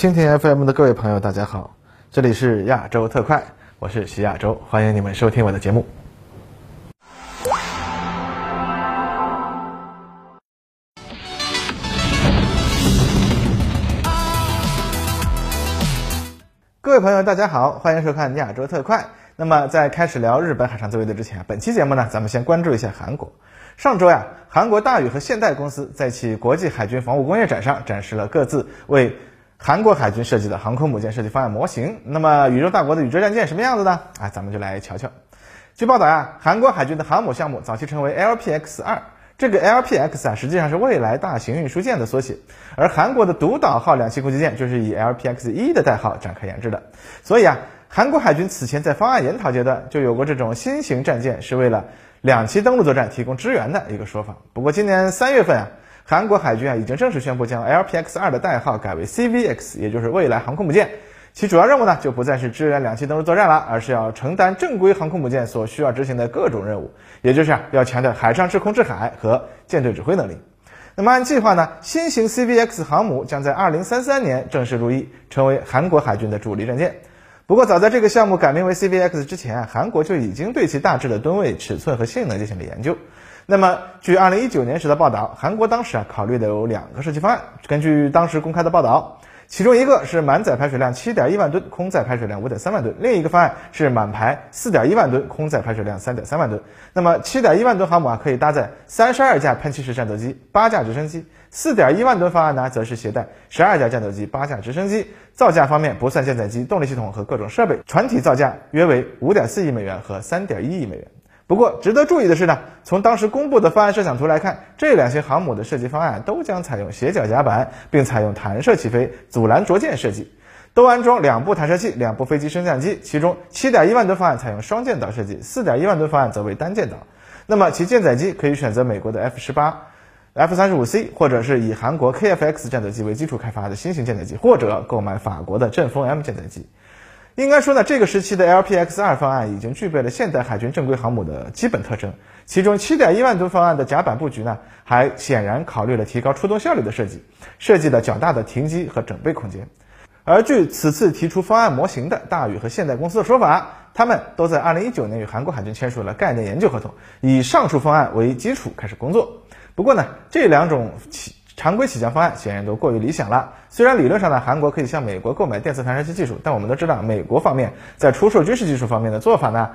蜻蜓 FM 的各位朋友，大家好，这里是亚洲特快，我是徐亚洲，欢迎你们收听我的节目。各位朋友，大家好，欢迎收看亚洲特快。那么，在开始聊日本海上自卫队之前，本期节目呢，咱们先关注一下韩国。上周呀，韩国大宇和现代公司在其国际海军防务工业展上展示了各自为韩国海军设计的航空母舰设计方案模型。那么，宇宙大国的宇宙战舰什么样子呢？啊，咱们就来瞧瞧。据报道呀，韩国海军的航母项目早期称为 LPX 二，这个 LPX 啊，实际上是未来大型运输舰的缩写。而韩国的独岛号两栖攻击舰就是以 LPX 一的代号展开研制的。所以啊，韩国海军此前在方案研讨阶段就有过这种新型战舰是为了两栖登陆作战提供支援的一个说法。不过今年三月份啊。韩国海军啊已经正式宣布将 LPX 二的代号改为 CVX，也就是未来航空母舰。其主要任务呢就不再是支援两栖登陆作战了，而是要承担正规航空母舰所需要执行的各种任务，也就是啊要强调海上制空制海和舰队指挥能力。那么按计划呢，新型 CVX 航母将在2033年正式入役，成为韩国海军的主力战舰。不过早在这个项目改名为 CVX 之前啊，韩国就已经对其大致的吨位、尺寸和性能进行了研究。那么，据二零一九年时的报道，韩国当时啊考虑的有两个设计方案。根据当时公开的报道，其中一个是满载排水量七点一万吨，空载排水量五点三万吨；另一个方案是满排四点一万吨，空载排水量三点三万吨。那么七点一万吨航母啊可以搭载三十二架喷气式战斗机、八架直升机；四点一万吨方案呢则是携带十二架战斗机、八架直升机。造价方面不算舰载机、动力系统和各种设备，船体造价约为五点四亿美元和三点一亿美元。不过，值得注意的是呢，从当时公布的方案设想图来看，这两型航母的设计方案都将采用斜角甲板，并采用弹射起飞、阻拦着舰设计，都安装两部弹射器、两部飞机升降机。其中7.1万吨方案采用双舰岛设计，4.1万吨方案则为单舰岛。那么其舰载机可以选择美国的 F-18、F-35C，或者是以韩国 KF-X 战斗机为基础开发的新型舰载机，或者购买法国的阵风 M 舰载机。应该说呢，这个时期的 LPX 二方案已经具备了现代海军正规航母的基本特征。其中7.1万吨方案的甲板布局呢，还显然考虑了提高出动效率的设计，设计了较大的停机和整备空间。而据此次提出方案模型的大宇和现代公司的说法，他们都在2019年与韩国海军签署了概念研究合同，以上述方案为基础开始工作。不过呢，这两种。常规起降方案显然都过于理想了。虽然理论上呢，韩国可以向美国购买电磁弹射器技术，但我们都知道，美国方面在出售军事技术方面的做法呢，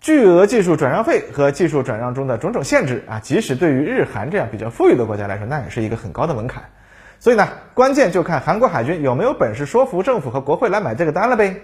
巨额技术转让费和技术转让中的种种限制啊，即使对于日韩这样比较富裕的国家来说，那也是一个很高的门槛。所以呢，关键就看韩国海军有没有本事说服政府和国会来买这个单了呗。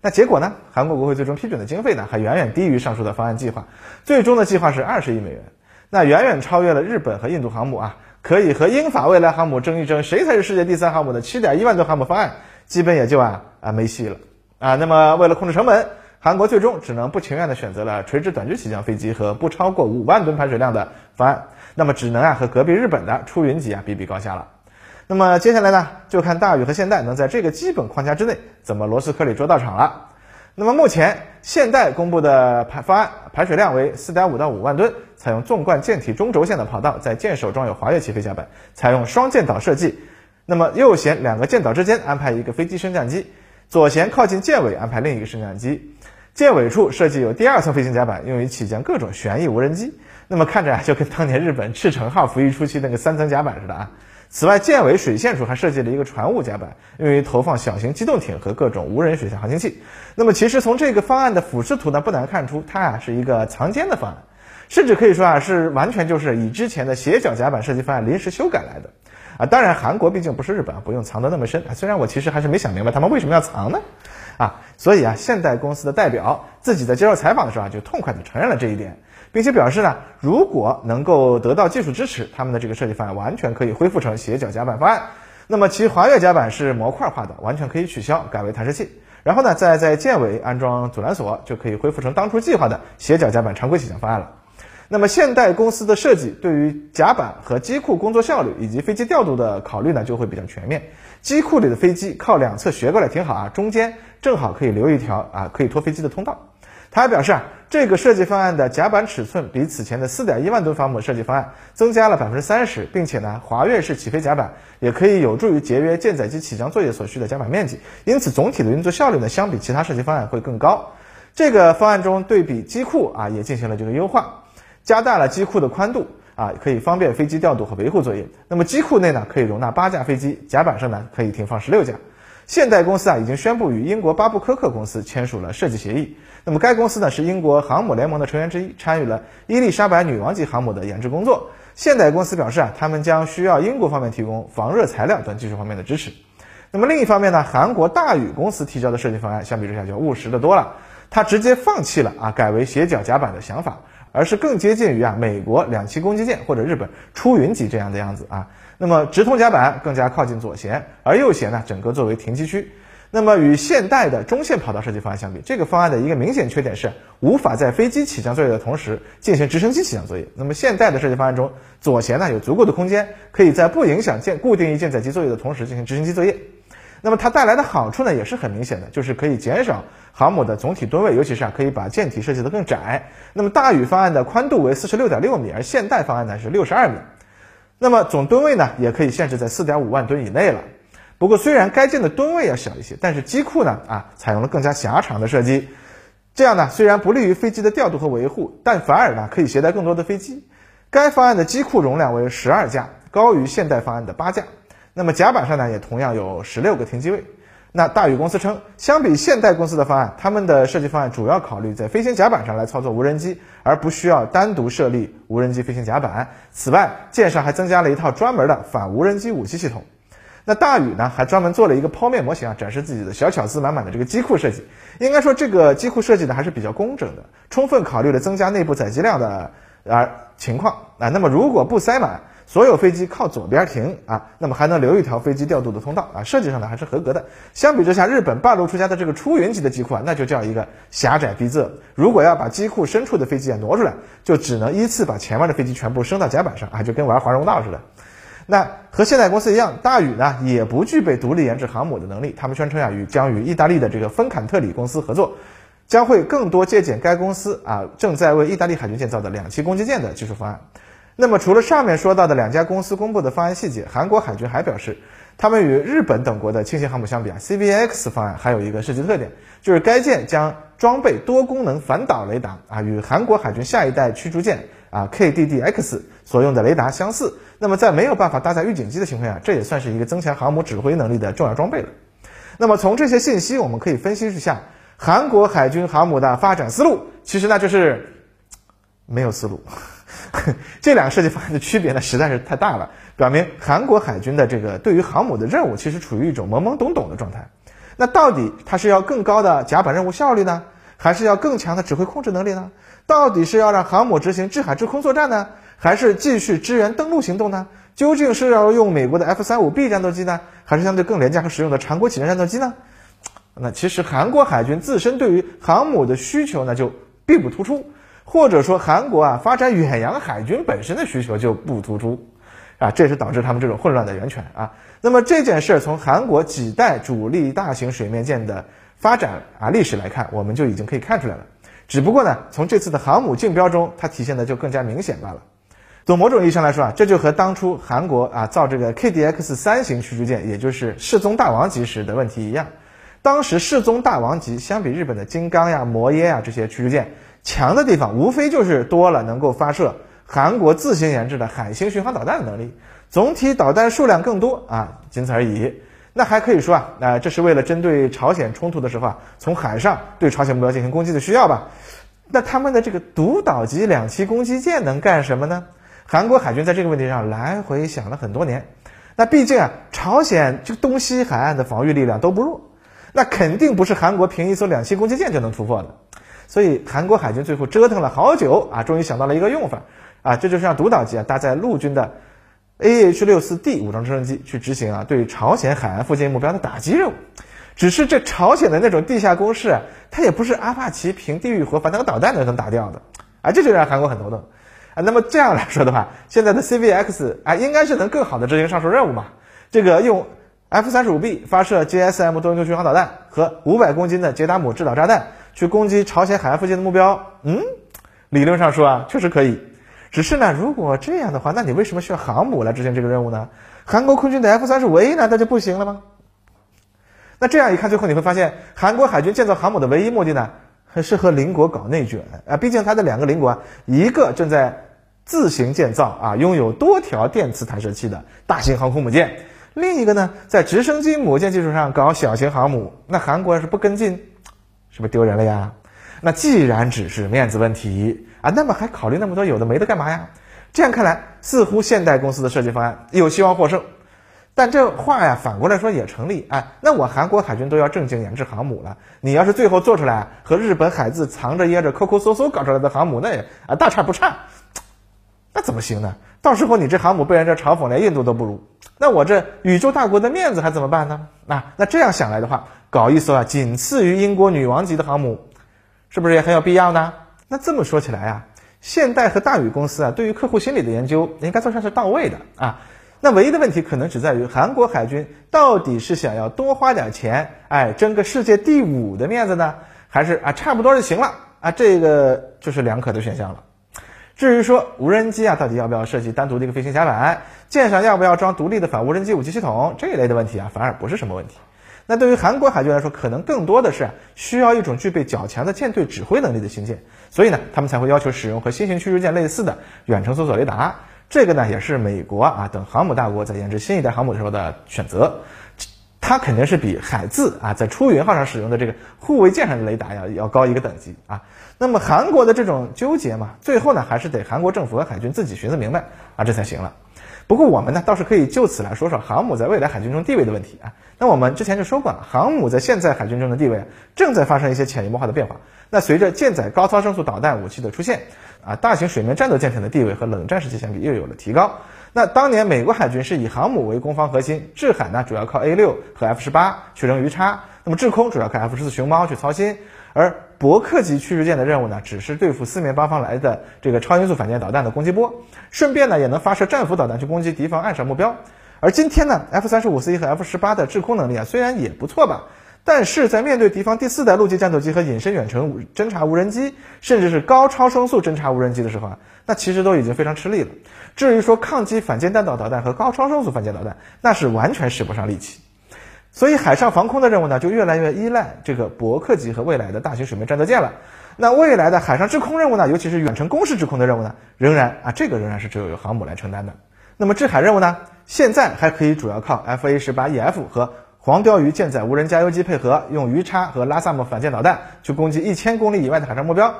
那结果呢，韩国国会最终批准的经费呢，还远远低于上述的方案计划，最终的计划是二十亿美元，那远远超越了日本和印度航母啊。可以和英法未来航母争一争，谁才是世界第三航母的七点一万吨航母方案，基本也就啊啊没戏了啊。那么为了控制成本，韩国最终只能不情愿的选择了垂直短距起降飞机和不超过五万吨排水量的方案，那么只能啊和隔壁日本的出云级啊比比高下了。那么接下来呢，就看大宇和现代能在这个基本框架之内怎么螺丝颗粒捉到场了。那么目前现代公布的排方案排水量为四点五到五万吨，采用纵贯舰体中轴线的跑道，在舰首装有滑跃起飞甲板，采用双舰岛设计。那么右舷两个舰岛之间安排一个飞机升降机，左舷靠近舰尾安排另一个升降机，舰尾处设计有第二层飞行甲板，用于起降各种旋翼无人机。那么看着啊，就跟当年日本赤城号服役初期那个三层甲板似的啊。此外，舰尾水线处还设计了一个船坞甲板，用于投放小型机动艇和各种无人水下航行器。那么，其实从这个方案的俯视图呢，不难看出，它啊是一个藏奸的方案，甚至可以说啊是完全就是以之前的斜角甲板设计方案临时修改来的。啊，当然，韩国毕竟不是日本，不用藏得那么深。虽然我其实还是没想明白他们为什么要藏呢？啊，所以啊，现代公司的代表自己在接受采访的时候啊，就痛快地承认了这一点。并且表示呢，如果能够得到技术支持，他们的这个设计方案完全可以恢复成斜角甲板方案。那么其滑跃甲板是模块化的，完全可以取消，改为弹射器。然后呢，再在舰尾安装阻拦索，就可以恢复成当初计划的斜角甲板常规起降方案了。那么现代公司的设计对于甲板和机库工作效率以及飞机调度的考虑呢，就会比较全面。机库里的飞机靠两侧斜过来挺好啊，中间正好可以留一条啊可以拖飞机的通道。他还表示啊，这个设计方案的甲板尺寸比此前的四点一万吨航母设计方案增加了百分之三十，并且呢，滑跃式起飞甲板也可以有助于节约舰载机起降作业所需的甲板面积，因此总体的运作效率呢，相比其他设计方案会更高。这个方案中对比机库啊，也进行了这个优化，加大了机库的宽度啊，可以方便飞机调度和维护作业。那么机库内呢，可以容纳八架飞机，甲板上呢，可以停放十六架。现代公司啊，已经宣布与英国巴布科克公司签署了设计协议。那么该公司呢，是英国航母联盟的成员之一，参与了伊丽莎白女王级航母的研制工作。现代公司表示啊，他们将需要英国方面提供防热材料等技术方面的支持。那么另一方面呢，韩国大宇公司提交的设计方案相比之下就务实的多了，它直接放弃了啊改为斜角甲板的想法，而是更接近于啊美国两栖攻击舰或者日本出云级这样的样子啊。那么直通甲板更加靠近左舷，而右舷呢，整个作为停机区。那么与现代的中线跑道设计方案相比，这个方案的一个明显缺点是无法在飞机起降作业的同时进行直升机起降作业。那么现代的设计方案中，左舷呢有足够的空间，可以在不影响舰固定翼舰载机作业的同时进行直升机作业。那么它带来的好处呢，也是很明显的，就是可以减少航母的总体吨位，尤其是啊可以把舰体设计得更窄。那么大宇方案的宽度为四十六点六米，而现代方案呢是六十二米。那么总吨位呢，也可以限制在四点五万吨以内了。不过虽然该舰的吨位要小一些，但是机库呢啊，采用了更加狭长的设计，这样呢虽然不利于飞机的调度和维护，但反而呢可以携带更多的飞机。该方案的机库容量为十二架，高于现代方案的八架。那么甲板上呢也同样有十六个停机位。那大宇公司称，相比现代公司的方案，他们的设计方案主要考虑在飞行甲板上来操作无人机，而不需要单独设立无人机飞行甲板。此外，舰上还增加了一套专门的反无人机武器系统。那大宇呢，还专门做了一个剖面模型啊，展示自己的小巧思满满的这个机库设计。应该说，这个机库设计呢还是比较工整的，充分考虑了增加内部载机量的啊情况啊。那么如果不塞满，所有飞机靠左边停啊，那么还能留一条飞机调度的通道啊，设计上呢还是合格的。相比之下，日本半路出家的这个出云级的机库啊，那就叫一个狭窄逼仄。如果要把机库深处的飞机啊挪出来，就只能依次把前面的飞机全部升到甲板上啊，就跟玩华容道似的。那和现代公司一样，大宇呢也不具备独立研制航母的能力。他们宣称啊，与将与意大利的这个芬坎特里公司合作，将会更多借鉴该公司啊正在为意大利海军建造的两栖攻击舰的技术方案。那么，除了上面说到的两家公司公布的方案细节，韩国海军还表示，他们与日本等国的轻型航母相比啊，CVX 方案还有一个设计特点，就是该舰将装备多功能反导雷达啊，与韩国海军下一代驱逐舰啊 KDDX 所用的雷达相似。那么，在没有办法搭载预警机的情况下，这也算是一个增强航母指挥能力的重要装备了。那么，从这些信息，我们可以分析一下韩国海军航母的发展思路，其实呢，就是没有思路。这两个设计方案的区别呢，实在是太大了，表明韩国海军的这个对于航母的任务其实处于一种懵懵懂懂的状态。那到底它是要更高的甲板任务效率呢，还是要更强的指挥控制能力呢？到底是要让航母执行制海制空作战呢，还是继续支援登陆行动呢？究竟是要用美国的 F 三五 B 战斗机呢，还是相对更廉价和实用的长国起降战斗机呢？那其实韩国海军自身对于航母的需求呢，就并不突出。或者说韩国啊发展远洋海军本身的需求就不突出，啊，这是导致他们这种混乱的源泉啊。那么这件事儿从韩国几代主力大型水面舰的发展啊历史来看，我们就已经可以看出来了。只不过呢，从这次的航母竞标中，它体现的就更加明显罢了。从某种意义上来说啊，这就和当初韩国啊造这个 KDX 三型驱逐舰，也就是世宗大王级时的问题一样。当时世宗大王级相比日本的金刚呀、摩耶呀这些驱逐舰。强的地方无非就是多了能够发射韩国自行研制的海星巡航导弹的能力，总体导弹数量更多啊，仅此而已。那还可以说啊，啊，这是为了针对朝鲜冲突的时候啊，从海上对朝鲜目标进行攻击的需要吧？那他们的这个独岛级两栖攻击舰能干什么呢？韩国海军在这个问题上来回想了很多年。那毕竟啊，朝鲜这个东西海岸的防御力量都不弱，那肯定不是韩国凭一艘两栖攻击舰就能突破的。所以韩国海军最后折腾了好久啊，终于想到了一个用法啊，这就是让独岛级啊搭载陆军的 AH-64D 武装直升机去执行啊对朝鲜海岸附近目标的打击任务。只是这朝鲜的那种地下攻势啊，它也不是阿帕奇凭地狱火反坦克导弹能能打掉的啊，这就让韩国很头疼啊。那么这样来说的话，现在的 CVX 啊，应该是能更好的执行上述任务嘛？这个用 F-35B 发射 GSM 多用途巡航导弹和五百公斤的捷达姆制导炸弹。去攻击朝鲜海岸附近的目标？嗯，理论上说啊，确实可以。只是呢，如果这样的话，那你为什么需要航母来执行这个任务呢？韩国空军的 F 三十五 A 难道就不行了吗？那这样一看，最后你会发现，韩国海军建造航母的唯一目的呢，还是和邻国搞内卷啊。毕竟它的两个邻国，一个正在自行建造啊，拥有多条电磁弹射器的大型航空母舰，另一个呢，在直升机母舰基础上搞小型航母。那韩国要是不跟进，是不是丢人了呀？那既然只是面子问题啊，那么还考虑那么多有的没的干嘛呀？这样看来，似乎现代公司的设计方案有希望获胜。但这话呀，反过来说也成立。哎，那我韩国海军都要正经研制航母了，你要是最后做出来和日本海自藏着掖着、抠抠搜搜搞出来的航母，那也啊大差不差。那怎么行呢？到时候你这航母被人这嘲讽，连印度都不如，那我这宇宙大国的面子还怎么办呢？那那这样想来的话，搞一艘啊仅次于英国女王级的航母。是不是也很有必要呢？那这么说起来啊，现代和大宇公司啊，对于客户心理的研究应该算是到位的啊。那唯一的问题可能只在于韩国海军到底是想要多花点钱，哎，争个世界第五的面子呢，还是啊差不多就行了啊？这个就是两可的选项了。至于说无人机啊，到底要不要设计单独的一个飞行甲板，舰上要不要装独立的反无人机武器系统这一类的问题啊，反而不是什么问题。那对于韩国海军来说，可能更多的是需要一种具备较强的舰队指挥能力的新舰，所以呢，他们才会要求使用和新型驱逐舰类似的远程搜索雷达。这个呢，也是美国啊等航母大国在研制新一代航母的时候的选择。它肯定是比海自啊在出云号上使用的这个护卫舰上的雷达要要高一个等级啊。那么韩国的这种纠结嘛，最后呢，还是得韩国政府和海军自己寻思明白啊，这才行了。不过我们呢倒是可以就此来说说航母在未来海军中地位的问题啊。那我们之前就说过了，航母在现在海军中的地位正在发生一些潜移默化的变化。那随着舰载高超声速导弹武器的出现，啊，大型水面战斗舰艇的地位和冷战时期相比又有了提高。那当年美国海军是以航母为攻防核心，制海呢主要靠 A 六和 F 十八去扔鱼叉，那么制空主要靠 F 十四熊猫去操心。而伯克级驱逐舰的任务呢，只是对付四面八方来的这个超音速反舰导弹的攻击波，顺便呢也能发射战斧导弹去攻击敌方岸上目标。而今天呢，F 三十五 C 和 F 十八的制空能力啊，虽然也不错吧，但是在面对敌方第四代陆基战斗机和隐身远程侦察无人机，甚至是高超声速侦察无人机的时候啊，那其实都已经非常吃力了。至于说抗击反舰弹道导弹和高超声速反舰导弹，那是完全使不上力气。所以海上防空的任务呢，就越来越依赖这个伯克级和未来的大型水面战斗舰了。那未来的海上制空任务呢，尤其是远程攻势制空的任务呢，仍然啊，这个仍然是只有由航母来承担的。那么制海任务呢，现在还可以主要靠 F A 十八 E F 和黄鲷鱼舰载无人加油机配合，用鱼叉和拉萨姆反舰导弹去攻击一千公里以外的海上目标。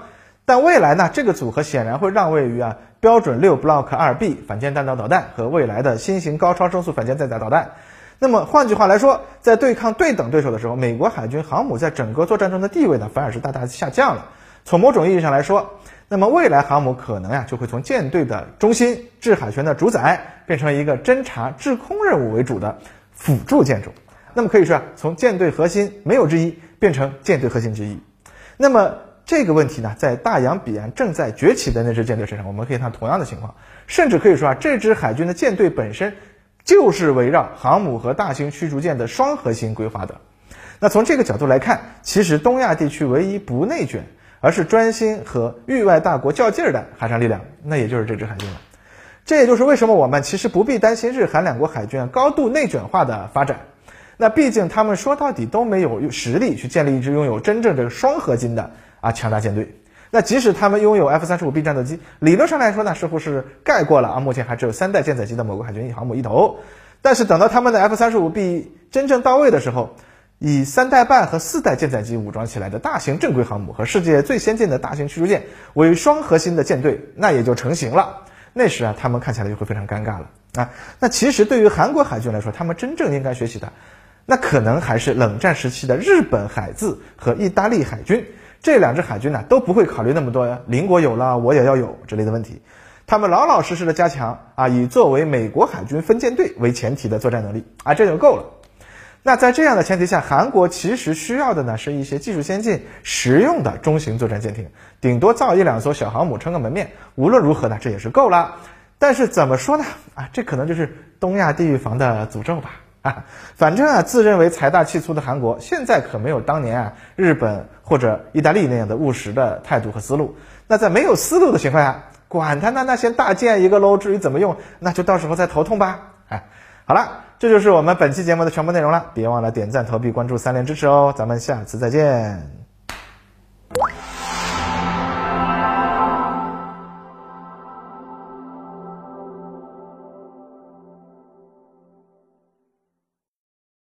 但未来呢，这个组合显然会让位于啊标准六 Block 二 B 反舰弹道导弹和未来的新型高超声速反舰载导弹。那么换句话来说，在对抗对等对手的时候，美国海军航母在整个作战中的地位呢，反而是大大下降了。从某种意义上来说，那么未来航母可能呀，就会从舰队的中心、制海权的主宰，变成一个侦察制空任务为主的辅助舰种。那么可以说啊，从舰队核心没有之一，变成舰队核心之一。那么这个问题呢，在大洋彼岸正在崛起的那支舰队身上，我们可以看同样的情况，甚至可以说啊，这支海军的舰队本身。就是围绕航母和大型驱逐舰的双核心规划的。那从这个角度来看，其实东亚地区唯一不内卷，而是专心和域外大国较劲儿的海上力量，那也就是这支海军了。这也就是为什么我们其实不必担心日韩两国海军高度内卷化的发展。那毕竟他们说到底都没有实力去建立一支拥有真正这个双核心的啊强大舰队。那即使他们拥有 F 三十五 B 战斗机，理论上来说呢，似乎是盖过了啊目前还只有三代舰载机的某个海军航母一头。但是等到他们的 F 三十五 B 真正到位的时候，以三代半和四代舰载机武装起来的大型正规航母和世界最先进的大型驱逐舰为双核心的舰队，那也就成型了。那时啊，他们看起来就会非常尴尬了啊。那其实对于韩国海军来说，他们真正应该学习的，那可能还是冷战时期的日本海自和意大利海军。这两支海军呢都不会考虑那么多邻国有了我也要有之类的问题，他们老老实实的加强啊以作为美国海军分舰队为前提的作战能力啊这就够了。那在这样的前提下，韩国其实需要的呢是一些技术先进、实用的中型作战舰艇，顶多造一两艘小航母撑个门面。无论如何呢，这也是够了。但是怎么说呢？啊，这可能就是东亚地域防的诅咒吧。啊。反正啊，自认为财大气粗的韩国，现在可没有当年啊日本或者意大利那样的务实的态度和思路。那在没有思路的情况下，管他呢，那先大建一个喽，至于怎么用，那就到时候再头痛吧。哎，好了，这就是我们本期节目的全部内容了。别忘了点赞、投币、关注、三连支持哦。咱们下次再见。